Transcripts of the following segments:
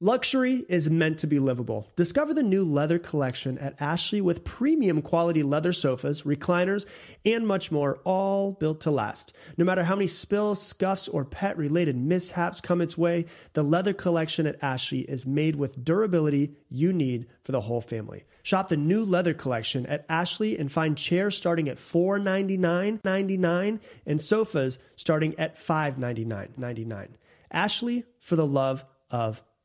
Luxury is meant to be livable. Discover the new leather collection at Ashley with premium quality leather sofas, recliners, and much more, all built to last. No matter how many spills, scuffs, or pet related mishaps come its way, the leather collection at Ashley is made with durability you need for the whole family. Shop the new leather collection at Ashley and find chairs starting at $499.99 and sofas starting at $599.99. Ashley for the love of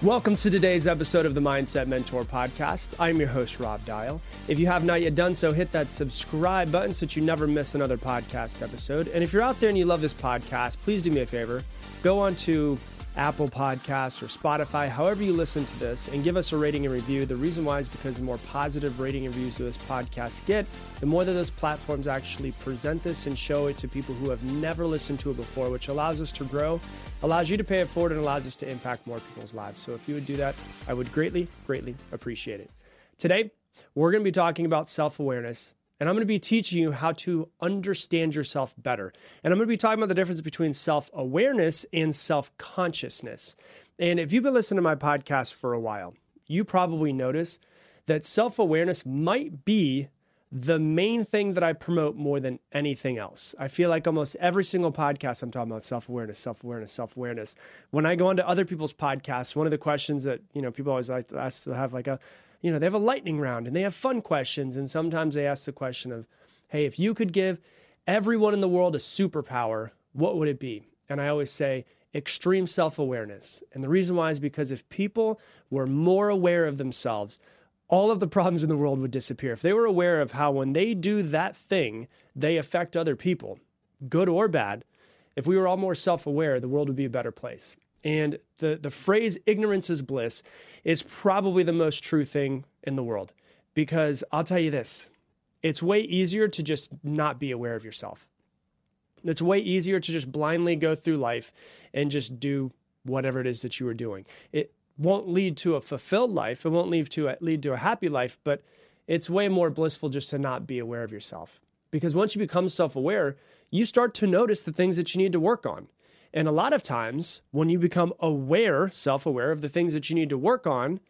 Welcome to today's episode of the Mindset Mentor podcast. I'm your host, Rob Dial. If you have not yet done so, hit that subscribe button so that you never miss another podcast episode. And if you're out there and you love this podcast, please do me a favor. Go on to Apple Podcasts or Spotify, however you listen to this, and give us a rating and review. The reason why is because the more positive rating and reviews this podcast get, the more that those platforms actually present this and show it to people who have never listened to it before, which allows us to grow, allows you to pay it forward, and allows us to impact more people's lives. So if you would do that, I would greatly, greatly appreciate it. Today, we're going to be talking about self awareness and I'm going to be teaching you how to understand yourself better. And I'm going to be talking about the difference between self awareness and self consciousness. And if you've been listening to my podcast for a while, you probably notice that self awareness might be the main thing that I promote more than anything else. I feel like almost every single podcast I'm talking about self awareness, self awareness, self awareness. When I go into other people's podcasts, one of the questions that you know people always like to ask to have like a you know, they have a lightning round and they have fun questions. And sometimes they ask the question of, hey, if you could give everyone in the world a superpower, what would it be? And I always say, extreme self awareness. And the reason why is because if people were more aware of themselves, all of the problems in the world would disappear. If they were aware of how when they do that thing, they affect other people, good or bad, if we were all more self aware, the world would be a better place. And the, the phrase ignorance is bliss is probably the most true thing in the world. Because I'll tell you this it's way easier to just not be aware of yourself. It's way easier to just blindly go through life and just do whatever it is that you are doing. It won't lead to a fulfilled life, it won't lead to a, lead to a happy life, but it's way more blissful just to not be aware of yourself. Because once you become self aware, you start to notice the things that you need to work on. And a lot of times, when you become aware, self aware of the things that you need to work on,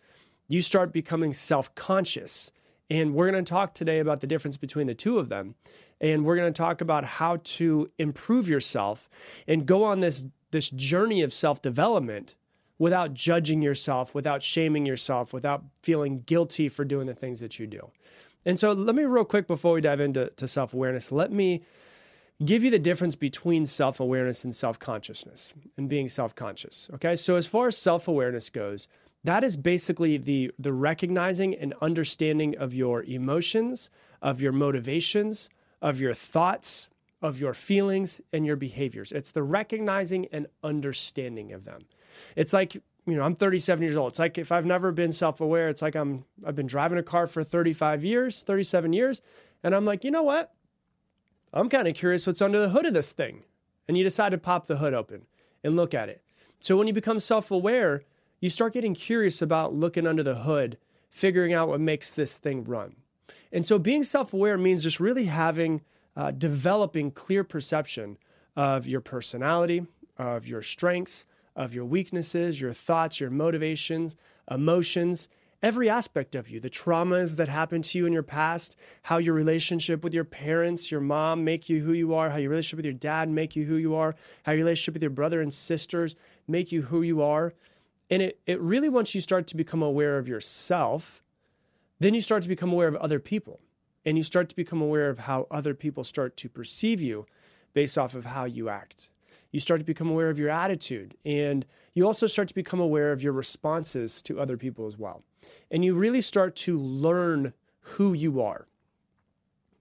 you start becoming self conscious. And we're going to talk today about the difference between the two of them. And we're going to talk about how to improve yourself and go on this, this journey of self development without judging yourself, without shaming yourself, without feeling guilty for doing the things that you do. And so, let me, real quick, before we dive into self awareness, let me give you the difference between self awareness and self consciousness and being self conscious. Okay. So, as far as self awareness goes, that is basically the, the recognizing and understanding of your emotions, of your motivations, of your thoughts, of your feelings, and your behaviors. It's the recognizing and understanding of them. It's like, you know, I'm 37 years old. It's like if I've never been self aware, it's like I'm, I've been driving a car for 35 years, 37 years, and I'm like, you know what? I'm kind of curious what's under the hood of this thing. And you decide to pop the hood open and look at it. So when you become self aware, you start getting curious about looking under the hood, figuring out what makes this thing run. And so being self aware means just really having, uh, developing clear perception of your personality, of your strengths, of your weaknesses, your thoughts, your motivations, emotions, every aspect of you the traumas that happened to you in your past, how your relationship with your parents, your mom make you who you are, how your relationship with your dad make you who you are, how your relationship with your brother and sisters make you who you are. And it, it really, once you start to become aware of yourself, then you start to become aware of other people. And you start to become aware of how other people start to perceive you based off of how you act. You start to become aware of your attitude. And you also start to become aware of your responses to other people as well and you really start to learn who you are.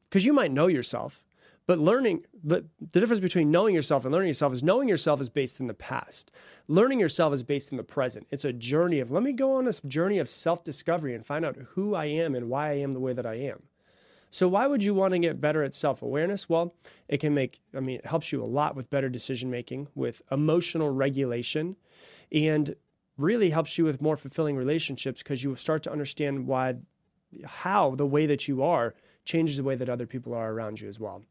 Because you might know yourself, but learning, but the difference between knowing yourself and learning yourself is knowing yourself is based in the past. Learning yourself is based in the present. It's a journey of let me go on this journey of self discovery and find out who I am and why I am the way that I am. So, why would you want to get better at self awareness? Well, it can make, I mean, it helps you a lot with better decision making, with emotional regulation, and really helps you with more fulfilling relationships because you start to understand why, how the way that you are changes the way that other people are around you as well.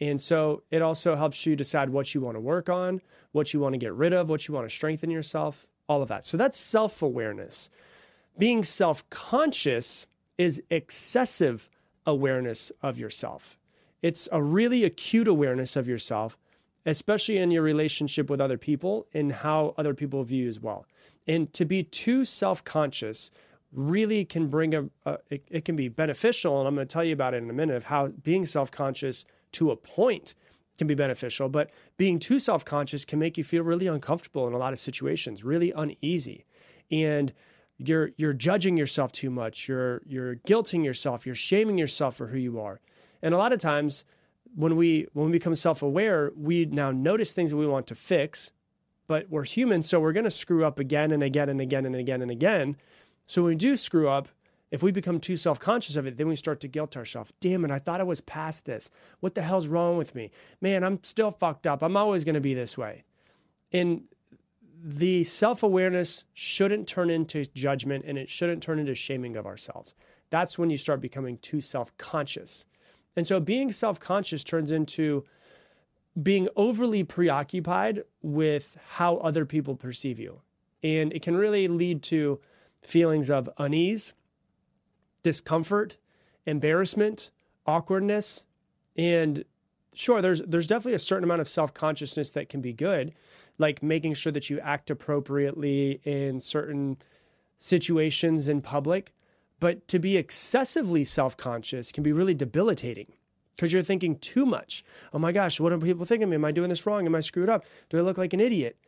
And so it also helps you decide what you want to work on, what you want to get rid of, what you want to strengthen yourself, all of that. So that's self awareness. Being self conscious is excessive awareness of yourself. It's a really acute awareness of yourself, especially in your relationship with other people and how other people view you as well. And to be too self conscious really can bring a, a it, it, can be beneficial. And I'm going to tell you about it in a minute of how being self conscious to a point can be beneficial, but being too self conscious can make you feel really uncomfortable in a lot of situations, really uneasy. And you're you're judging yourself too much. You're you're guilting yourself. You're shaming yourself for who you are. And a lot of times, when we when we become self aware, we now notice things that we want to fix, but we're human, so we're going to screw up again and again and again and again and again. So when we do screw up, if we become too self conscious of it, then we start to guilt ourselves. Damn it, I thought I was past this. What the hell's wrong with me? Man, I'm still fucked up. I'm always going to be this way. And the self awareness shouldn't turn into judgment and it shouldn't turn into shaming of ourselves. That's when you start becoming too self conscious. And so being self conscious turns into being overly preoccupied with how other people perceive you. And it can really lead to feelings of unease discomfort, embarrassment, awkwardness, and sure, there's there's definitely a certain amount of self consciousness that can be good, like making sure that you act appropriately in certain situations in public. But to be excessively self conscious can be really debilitating because you're thinking too much. Oh my gosh, what are people thinking of me? Am I doing this wrong? Am I screwed up? Do I look like an idiot?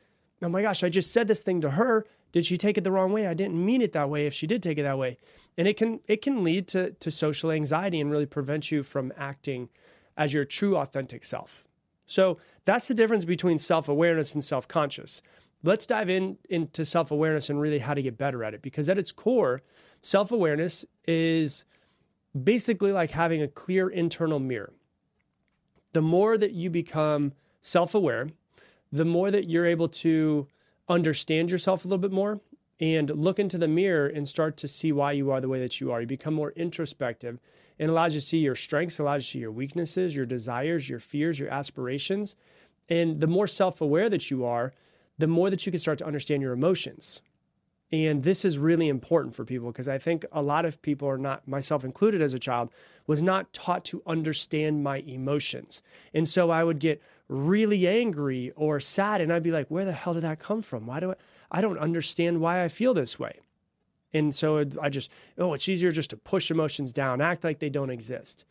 Oh my gosh, I just said this thing to her did she take it the wrong way? I didn't mean it that way if she did take it that way. And it can it can lead to to social anxiety and really prevent you from acting as your true authentic self. So that's the difference between self-awareness and self-conscious. Let's dive in into self-awareness and really how to get better at it because at its core, self-awareness is basically like having a clear internal mirror. The more that you become self-aware, the more that you're able to understand yourself a little bit more and look into the mirror and start to see why you are the way that you are. You become more introspective and allows you to see your strengths, allows you to see your weaknesses, your desires, your fears, your aspirations. And the more self aware that you are, the more that you can start to understand your emotions. And this is really important for people because I think a lot of people are not, myself included as a child, was not taught to understand my emotions. And so I would get really angry or sad and I'd be like, where the hell did that come from? Why do I, I don't understand why I feel this way. And so I just, oh, it's easier just to push emotions down, act like they don't exist.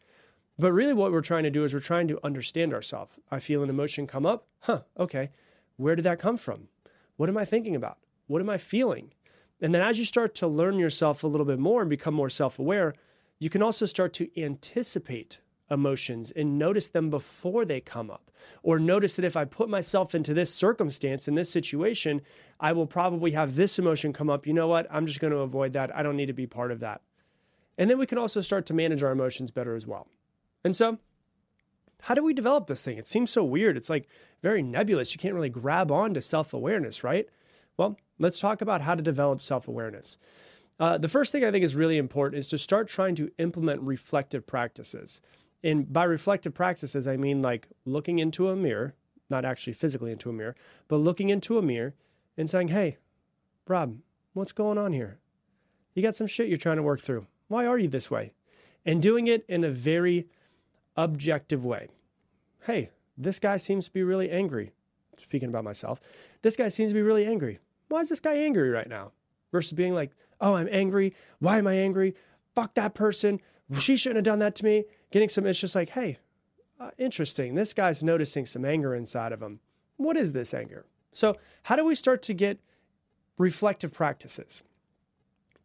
But really, what we're trying to do is we're trying to understand ourselves. I feel an emotion come up. Huh, okay. Where did that come from? What am I thinking about? What am I feeling? And then as you start to learn yourself a little bit more and become more self aware, you can also start to anticipate emotions and notice them before they come up. Or notice that if I put myself into this circumstance, in this situation, I will probably have this emotion come up. You know what? I'm just going to avoid that. I don't need to be part of that. And then we can also start to manage our emotions better as well. And so, how do we develop this thing? It seems so weird. It's like very nebulous. You can't really grab on to self awareness, right? Well, let's talk about how to develop self awareness. Uh, the first thing I think is really important is to start trying to implement reflective practices. And by reflective practices, I mean like looking into a mirror, not actually physically into a mirror, but looking into a mirror and saying, Hey, Rob, what's going on here? You got some shit you're trying to work through. Why are you this way? And doing it in a very objective way. Hey, this guy seems to be really angry. Speaking about myself, this guy seems to be really angry why is this guy angry right now? Versus being like, oh, I'm angry. Why am I angry? Fuck that person. She shouldn't have done that to me. Getting some, it's just like, hey, uh, interesting. This guy's noticing some anger inside of him. What is this anger? So, how do we start to get reflective practices?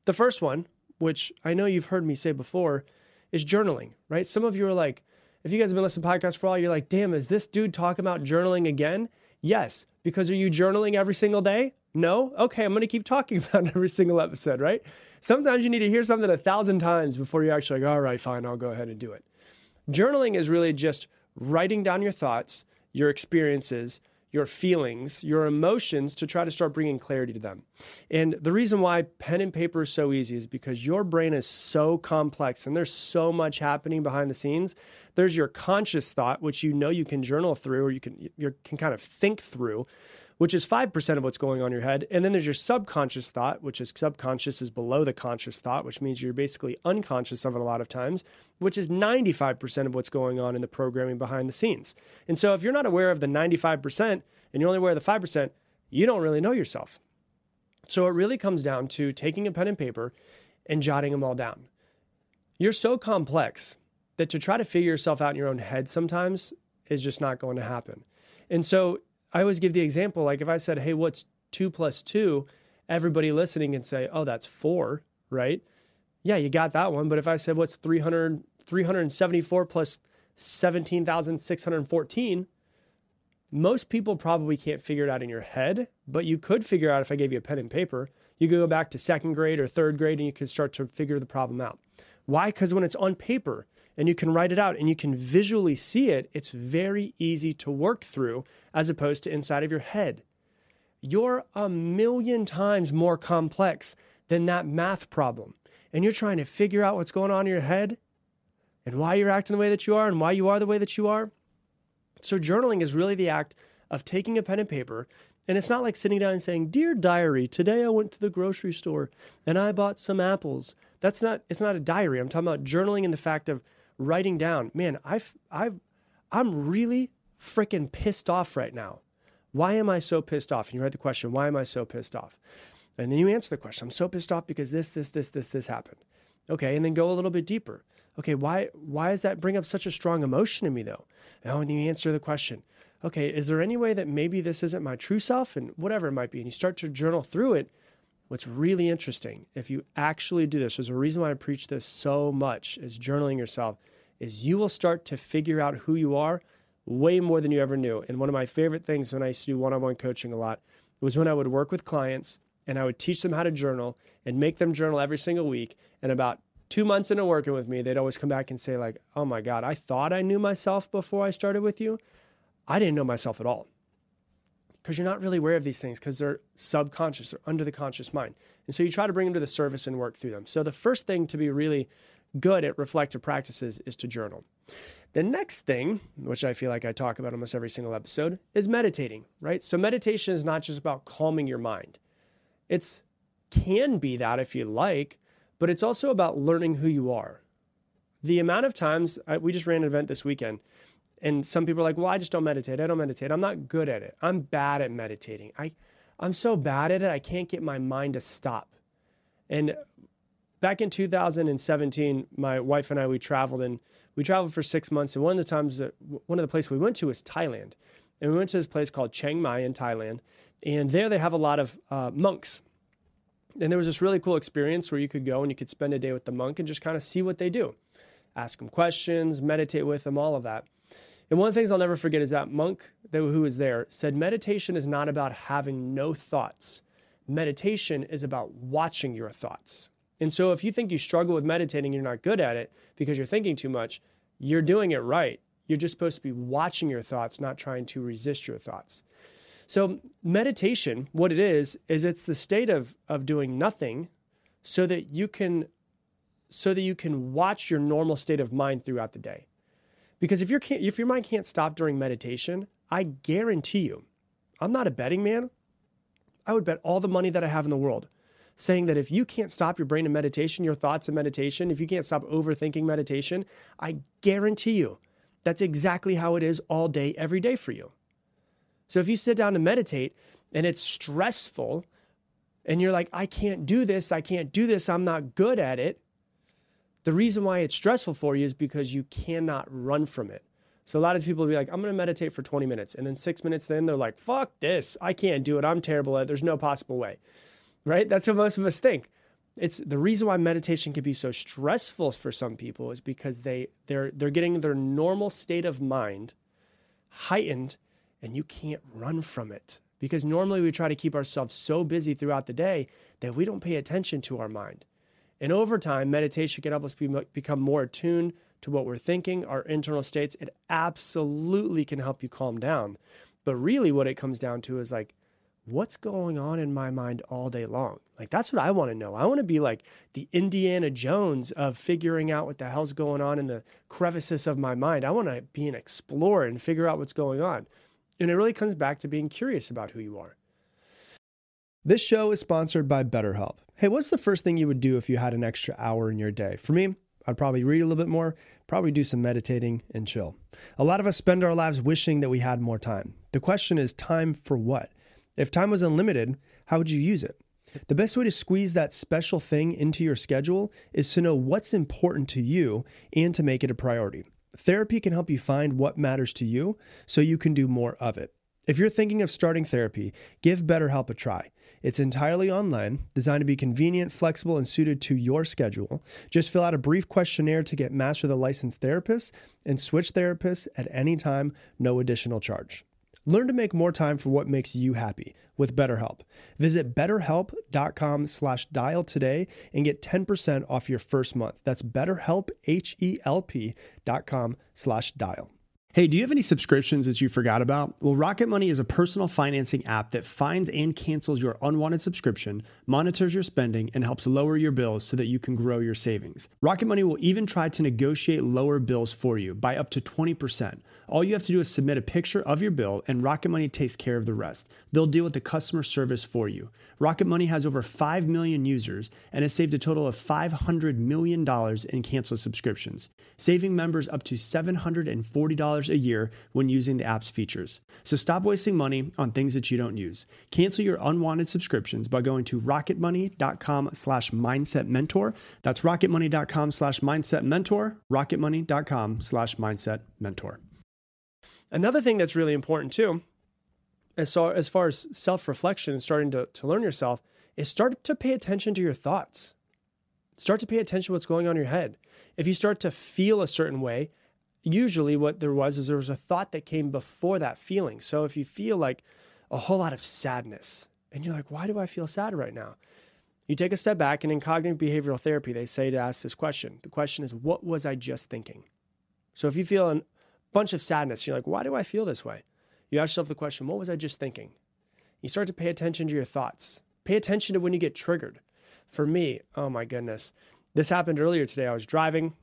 The first one, which I know you've heard me say before, is journaling, right? Some of you are like, If you guys have been listening to podcasts for a while, you're like, damn, is this dude talking about journaling again? Yes, because are you journaling every single day? No? Okay, I'm going to keep talking about every single episode, right? Sometimes you need to hear something a thousand times before you're actually like, all right, fine, I'll go ahead and do it. Journaling is really just writing down your thoughts, your experiences, your feelings, your emotions to try to start bringing clarity to them. And the reason why pen and paper is so easy is because your brain is so complex and there's so much happening behind the scenes. There's your conscious thought, which you know you can journal through or you can you can kind of think through which is 5% of what's going on in your head. And then there's your subconscious thought, which is subconscious is below the conscious thought, which means you're basically unconscious of it a lot of times, which is 95% of what's going on in the programming behind the scenes. And so if you're not aware of the 95% and you're only aware of the 5%, you don't really know yourself. So it really comes down to taking a pen and paper and jotting them all down. You're so complex that to try to figure yourself out in your own head sometimes is just not going to happen. And so I always give the example like if I said, hey, what's two plus two? Everybody listening can say, oh, that's four, right? Yeah, you got that one. But if I said, what's 300, 374 plus 17,614? Most people probably can't figure it out in your head, but you could figure out if I gave you a pen and paper. You could go back to second grade or third grade and you could start to figure the problem out. Why? Because when it's on paper, and you can write it out and you can visually see it, it's very easy to work through as opposed to inside of your head. You're a million times more complex than that math problem. And you're trying to figure out what's going on in your head and why you're acting the way that you are and why you are the way that you are. So, journaling is really the act of taking a pen and paper. And it's not like sitting down and saying, Dear diary, today I went to the grocery store and I bought some apples. That's not, it's not a diary. I'm talking about journaling in the fact of writing down, man, I've, I've, I'm really freaking pissed off right now. Why am I so pissed off? And you write the question, why am I so pissed off? And then you answer the question, I'm so pissed off because this, this, this, this, this happened. Okay, and then go a little bit deeper. Okay, why why does that bring up such a strong emotion in me though? Oh, and you answer the question. Okay, is there any way that maybe this isn't my true self and whatever it might be? And you start to journal through it What's really interesting, if you actually do this, there's a reason why I preach this so much is journaling yourself, is you will start to figure out who you are way more than you ever knew. And one of my favorite things when I used to do one-on-one coaching a lot was when I would work with clients and I would teach them how to journal and make them journal every single week. And about two months into working with me, they'd always come back and say, like, oh my God, I thought I knew myself before I started with you. I didn't know myself at all because you're not really aware of these things because they're subconscious or under the conscious mind. And so you try to bring them to the surface and work through them. So the first thing to be really good at reflective practices is to journal. The next thing, which I feel like I talk about almost every single episode, is meditating, right? So meditation is not just about calming your mind. It's can be that if you like, but it's also about learning who you are. The amount of times I, we just ran an event this weekend and some people are like, well, I just don't meditate. I don't meditate. I'm not good at it. I'm bad at meditating. I, I'm so bad at it, I can't get my mind to stop. And back in 2017, my wife and I, we traveled and we traveled for six months. And one of the times that one of the places we went to was Thailand. And we went to this place called Chiang Mai in Thailand. And there they have a lot of uh, monks. And there was this really cool experience where you could go and you could spend a day with the monk and just kind of see what they do. Ask them questions, meditate with them, all of that. And one of the things I'll never forget is that monk who was there said meditation is not about having no thoughts. Meditation is about watching your thoughts. And so if you think you struggle with meditating, you're not good at it because you're thinking too much, you're doing it right. You're just supposed to be watching your thoughts, not trying to resist your thoughts. So meditation, what it is, is it's the state of, of doing nothing so that you can so that you can watch your normal state of mind throughout the day. Because if, you if your mind can't stop during meditation, I guarantee you, I'm not a betting man. I would bet all the money that I have in the world saying that if you can't stop your brain in meditation, your thoughts in meditation, if you can't stop overthinking meditation, I guarantee you that's exactly how it is all day, every day for you. So if you sit down to meditate and it's stressful and you're like, I can't do this, I can't do this, I'm not good at it, the reason why it's stressful for you is because you cannot run from it. So a lot of people will be like, I'm going to meditate for 20 minutes. And then six minutes then they're like, fuck this. I can't do it. I'm terrible at it. There's no possible way. Right? That's what most of us think. it's the reason why meditation can be so stressful for some people is because they they're they're getting their normal state of mind heightened and you can't run from it because normally we try to keep ourselves so busy throughout the day that we don't pay attention to our mind and over time meditation can help us be, become more attuned to what we're thinking our internal states it absolutely can help you calm down but really what it comes down to is like what's going on in my mind all day long? Like, that's what I want to know. I want to be like the Indiana Jones of figuring out what the hell's going on in the crevices of my mind. I want to be an explorer and figure out what's going on. And it really comes back to being curious about who you are. This show is sponsored by BetterHelp. Hey, what's the first thing you would do if you had an extra hour in your day? For me, I'd probably read a little bit more, probably do some meditating and chill. A lot of us spend our lives wishing that we had more time. The question is time for what? If time was unlimited, how would you use it? The best way to squeeze that special thing into your schedule is to know what's important to you and to make it a priority. Therapy can help you find what matters to you so you can do more of it. If you're thinking of starting therapy, give BetterHelp a try. It's entirely online, designed to be convenient, flexible, and suited to your schedule. Just fill out a brief questionnaire to get matched with a licensed therapist and switch therapists at any time, no additional charge. Learn to make more time for what makes you happy with BetterHelp. Visit betterhelp.com slash dial today and get 10% off your first month. That's betterhelp, H-E-L-P dot com slash dial. Hey, do you have any subscriptions that you forgot about? Well, Rocket Money is a personal financing app that finds and cancels your unwanted subscription, monitors your spending, and helps lower your bills so that you can grow your savings. Rocket Money will even try to negotiate lower bills for you by up to 20%. All you have to do is submit a picture of your bill, and Rocket Money takes care of the rest. They'll deal with the customer service for you. Rocket Money has over 5 million users and has saved a total of $500 million in canceled subscriptions, saving members up to $740 a year when using the app's features. So stop wasting money on things that you don't use. Cancel your unwanted subscriptions by going to rocketmoney.com slash mindset mentor. That's rocketmoney.com slash mindset mentor, rocketmoney.com slash mindset mentor. Another thing that's really important too, as far as, far as self reflection and starting to, to learn yourself, is start to pay attention to your thoughts. Start to pay attention to what's going on in your head. If you start to feel a certain way, usually what there was is there was a thought that came before that feeling. So if you feel like a whole lot of sadness and you're like, why do I feel sad right now? You take a step back, and in cognitive behavioral therapy, they say to ask this question. The question is, what was I just thinking? So if you feel a bunch of sadness. You're like, why do I feel this way? You ask yourself the question, what was I just thinking? You start to pay attention to your thoughts. Pay attention to when you get triggered. For me, oh my goodness, this happened earlier today. I was driving,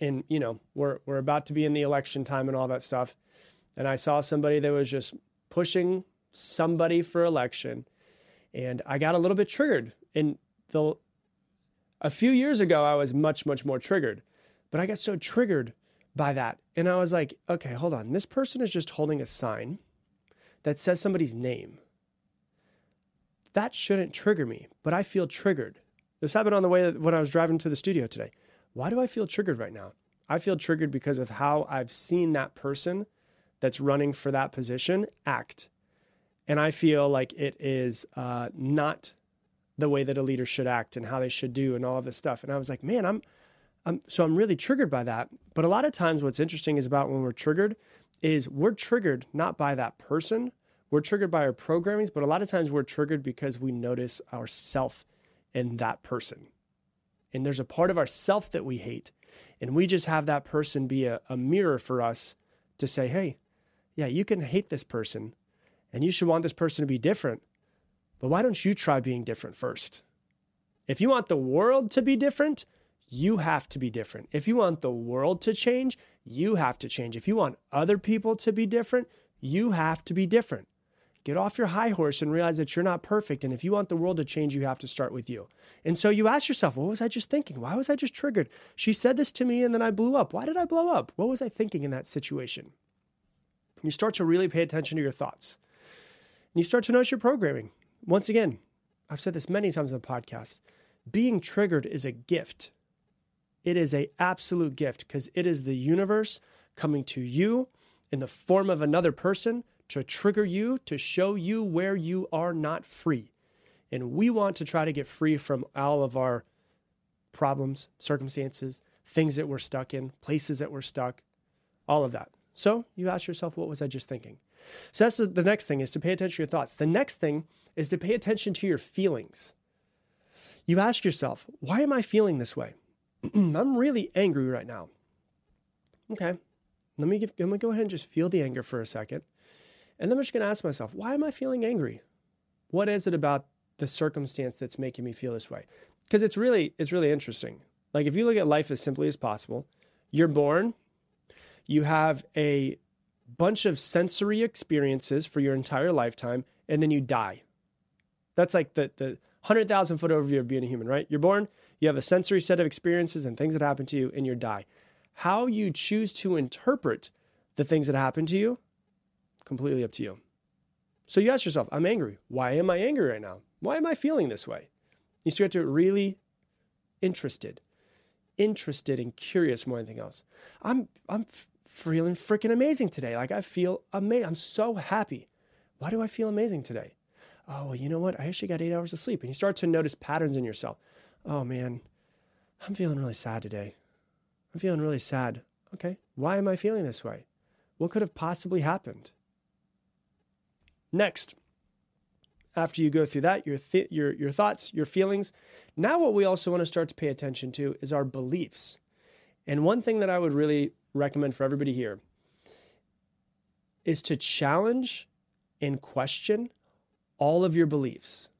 and you know, we're we're about to be in the election time and all that stuff, and I saw somebody that was just pushing somebody for election, and I got a little bit triggered. And the a few years ago, I was much much more triggered, but I got so triggered by that. And I was like, okay, hold on. This person is just holding a sign that says somebody's name. That shouldn't trigger me, but I feel triggered. This happened on the way when I was driving to the studio today. Why do I feel triggered right now? I feel triggered because of how I've seen that person that's running for that position act. And I feel like it is uh, not the way that a leader should act and how they should do and all of this stuff. And I was like, man, I'm um, so I'm really triggered by that. But a lot of times, what's interesting is about when we're triggered is we're triggered not by that person, we're triggered by our programmings, but a lot of times we're triggered because we notice ourself in that person. And there's a part of ourself that we hate. And we just have that person be a, a mirror for us to say, hey, yeah, you can hate this person and you should want this person to be different. But why don't you try being different first? If you want the world to be different, you have to be different. If you want the world to change, you have to change. If you want other people to be different, you have to be different. Get off your high horse and realize that you're not perfect. And if you want the world to change, you have to start with you. And so you ask yourself, what was I just thinking? Why was I just triggered? She said this to me and then I blew up. Why did I blow up? What was I thinking in that situation? You start to really pay attention to your thoughts. And you start to notice your programming. Once again, I've said this many times on the podcast. Being triggered is a gift it is a absolute gift because it is the universe coming to you in the form of another person to trigger you to show you where you are not free and we want to try to get free from all of our problems, circumstances, things that we're stuck in, places that we're stuck, all of that. So you ask yourself, what was I just thinking? So that's the next thing is to pay attention to your thoughts. The next thing is to pay attention to your feelings. You ask yourself, why am I feeling this way? I'm really angry right now. Okay, let me, give, let me go ahead and just feel the anger for a second. And then I'm just going to ask myself, why am I feeling angry? What is it about the circumstance that's making me feel this way? Because it's really, it's really interesting. Like if you look at life as simply as possible, you're born, you have a bunch of sensory experiences for your entire lifetime, and then you die. That's like the, the 100,000 foot overview of being a human, right? You're born, you have a sensory set of experiences and things that happen to you, and you die. How you choose to interpret the things that happen to you, completely up to you. So you ask yourself, I'm angry. Why am I angry right now? Why am I feeling this way? You start to really interested, interested and curious more than anything else. I'm I'm feeling freaking amazing today. Like I feel amazing. I'm so happy. Why do I feel amazing today? Oh, well, you know what? I actually got eight hours of sleep. And you start to notice patterns in yourself. Oh man, I'm feeling really sad today. I'm feeling really sad. Okay, why am I feeling this way? What could have possibly happened? Next, after you go through that, your, th- your, your thoughts, your feelings, now what we also want to start to pay attention to is our beliefs. And one thing that I would really recommend for everybody here is to challenge and question all of your beliefs.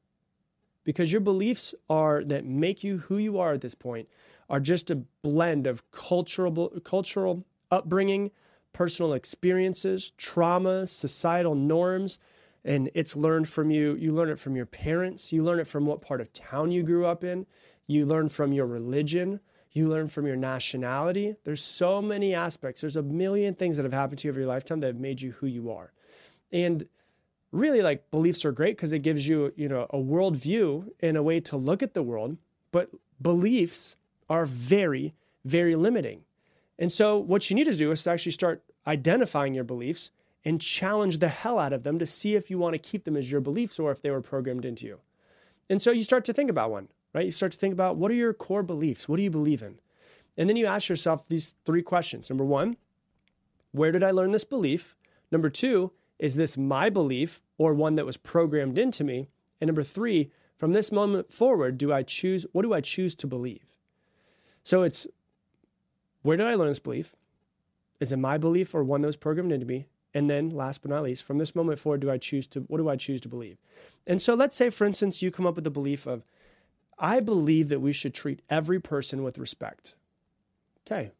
Because your beliefs are that make you who you are at this point are just a blend of cultural cultural upbringing, personal experiences, trauma, societal norms, and it's learned from you. You learn it from your parents, you learn it from what part of town you grew up in, you learn from your religion, you learn from your nationality. There's so many aspects. There's a million things that have happened to you over your lifetime that have made you who you are. And really like beliefs are great because it gives you, you know, a worldview and a way to look at the world. But beliefs are very, very limiting. And so what you need to do is to actually start identifying your beliefs and challenge the hell out of them to see if you want to keep them as your beliefs or if they were programmed into you. And so you start to think about one right? You start to think about what are your core beliefs? What do you believe in? And then you ask yourself these three questions. Number one, where did I learn this belief? Number two, is this my belief or one that was programmed into me? And number three, from this moment forward, do I choose, what do I choose to believe? So it's, where did I learn this belief? Is it my belief or one that was programmed into me? And then last but not least, from this moment forward, do I choose to, what do I choose to believe? And so let's say, for instance, you come up with the belief of, I believe that we should treat every person with respect. Okay,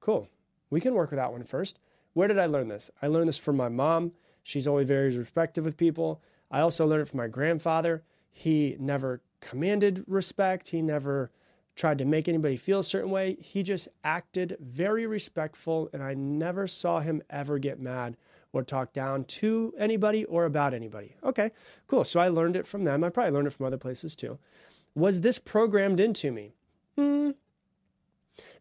cool. We can work with that one first. Where did I learn this? I learned this from my mom. She's always very respectful with people. I also learned it from my grandfather. He never commanded respect. He never tried to make anybody feel a certain way. He just acted very respectful, and I never saw him ever get mad or talk down to anybody or about anybody. Okay, cool. So I learned it from them. I probably learned it from other places too. Was this programmed into me? Hmm.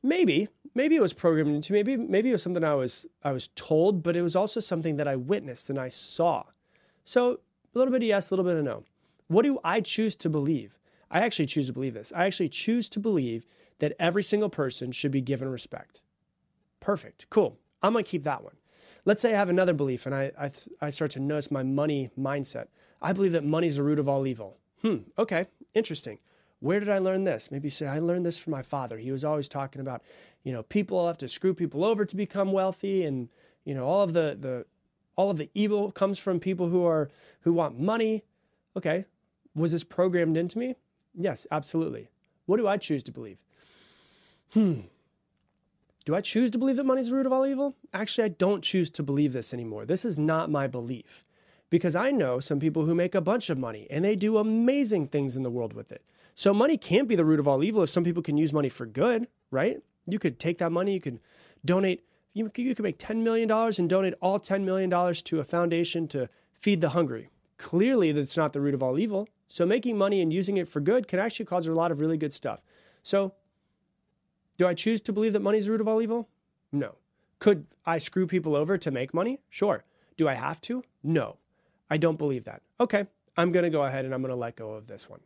Maybe. Maybe it was programmed into me. Maybe maybe it was something I was I was told, but it was also something that I witnessed and I saw. So a little bit of yes, a little bit of no. What do I choose to believe? I actually choose to believe this. I actually choose to believe that every single person should be given respect. Perfect. Cool. I'm going to keep that one. Let's say I have another belief and I, I, I start to notice my money mindset. I believe that money is the root of all evil. Hmm, okay interesting. Where did I learn this? Maybe say, I learned this from my father. He was always talking about, you know, people have to screw people over to become wealthy and, you know, all of the, the, all of the evil comes from people who are, who want money. Okay. Was this programmed into me? Yes, absolutely. What do I choose to believe? Hmm. Do I choose to believe that money is the root of all evil? Actually, I don't choose to believe this anymore. This is not my belief because I know some people who make a bunch of money and they do amazing things in the world with it. So money can't be the root of all evil if some people can use money for good, right? You could take that money, you could donate, you, you could make $10 million and donate all $10 million to a foundation to feed the hungry. Clearly, that's not the root of all evil. So making money and using it for good can actually cause a lot of really good stuff. So do I choose to believe that money is the root of all evil? No. Could I screw people over to make money? Sure. Do I have to? No. I don't believe that. Okay, I'm going to go ahead and I'm going to let go of this one.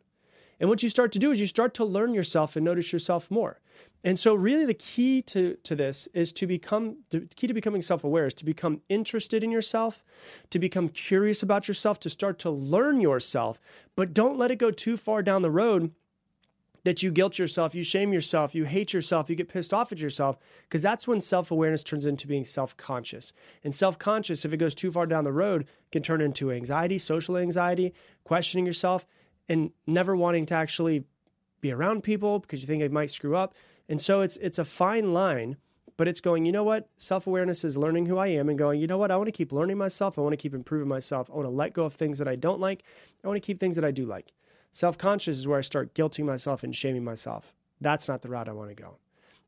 And what you start to do is you start to learn yourself and notice yourself more. And so really the key to, to this is to become the key to becoming self-aware is to become interested in yourself, to become curious about yourself, to start to learn yourself, but don't let it go too far down the road that you guilt yourself, you shame yourself, you hate yourself, you get pissed off at yourself, because that's when self awareness turns into being self conscious. And self conscious, if it goes too far down the road, can turn into anxiety, social anxiety, questioning yourself, and never wanting to actually be around people because you think they might screw up. And so it's it's a fine line, but it's going, you know what? Self-awareness is learning who I am and going, you know what? I want to keep learning myself. I want to keep improving myself. I want to let go of things that I don't like. I want to keep things that I do like. Self-conscious is where I start guilting myself and shaming myself. That's not the route I want to go.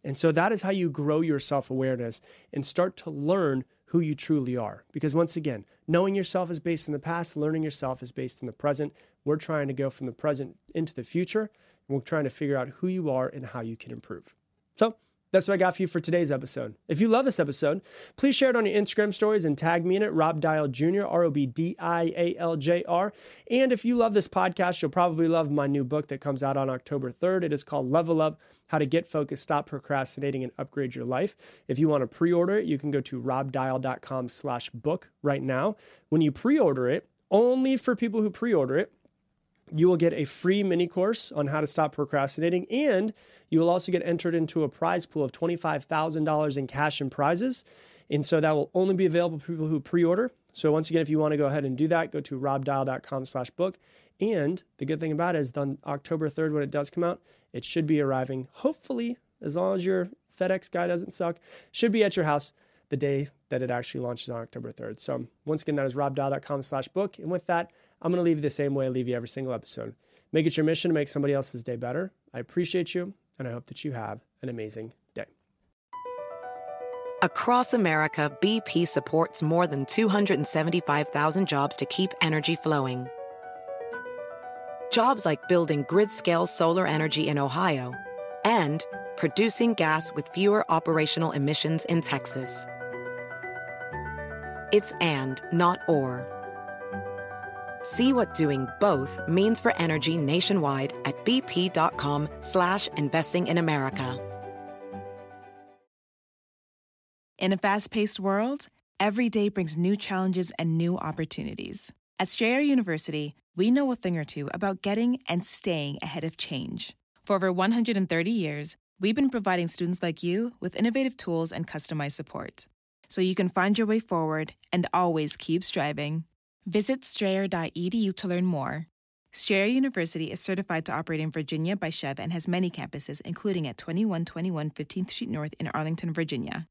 And so that is how you grow your self-awareness and start to learn who you truly are. Because once again, knowing yourself is based in the past, learning yourself is based in the present. We're trying to go from the present into the future, and we're trying to figure out who you are and how you can improve. So, that's what I got for you for today's episode. If you love this episode, please share it on your Instagram stories and tag me in it, Rob Dial Jr., R O B D I A L J R. And if you love this podcast, you'll probably love my new book that comes out on October 3rd. It is called Level Up How to Get Focused, Stop Procrastinating, and Upgrade Your Life. If you want to pre order it, you can go to robdial.com slash book right now. When you pre order it, only for people who pre order it, you will get a free mini course on how to stop procrastinating, and you will also get entered into a prize pool of $25,000 in cash and prizes. And so that will only be available for people who pre-order. So once again, if you want to go ahead and do that, go to robdial.com slash book. And the good thing about it is on October 3rd, when it does come out, it should be arriving, hopefully, as long as your FedEx guy doesn't suck, should be at your house the day that it actually launches on October 3rd. So once again, that is robdial.com slash book. And with that, I'm going to leave you the same way I leave you every single episode. Make it your mission to make somebody else's day better. I appreciate you, and I hope that you have an amazing day. Across America, BP supports more than 275,000 jobs to keep energy flowing. Jobs like building grid scale solar energy in Ohio and producing gas with fewer operational emissions in Texas. It's and, not or. See what doing both means for energy nationwide at bp.com slash investing in America. In a fast-paced world, every day brings new challenges and new opportunities. At Strayer University, we know a thing or two about getting and staying ahead of change. For over 130 years, we've been providing students like you with innovative tools and customized support so you can find your way forward and always keep striving. Visit strayer.edu to learn more. Strayer University is certified to operate in Virginia by SCHEV and has many campuses, including at 2121 15th Street North in Arlington, Virginia.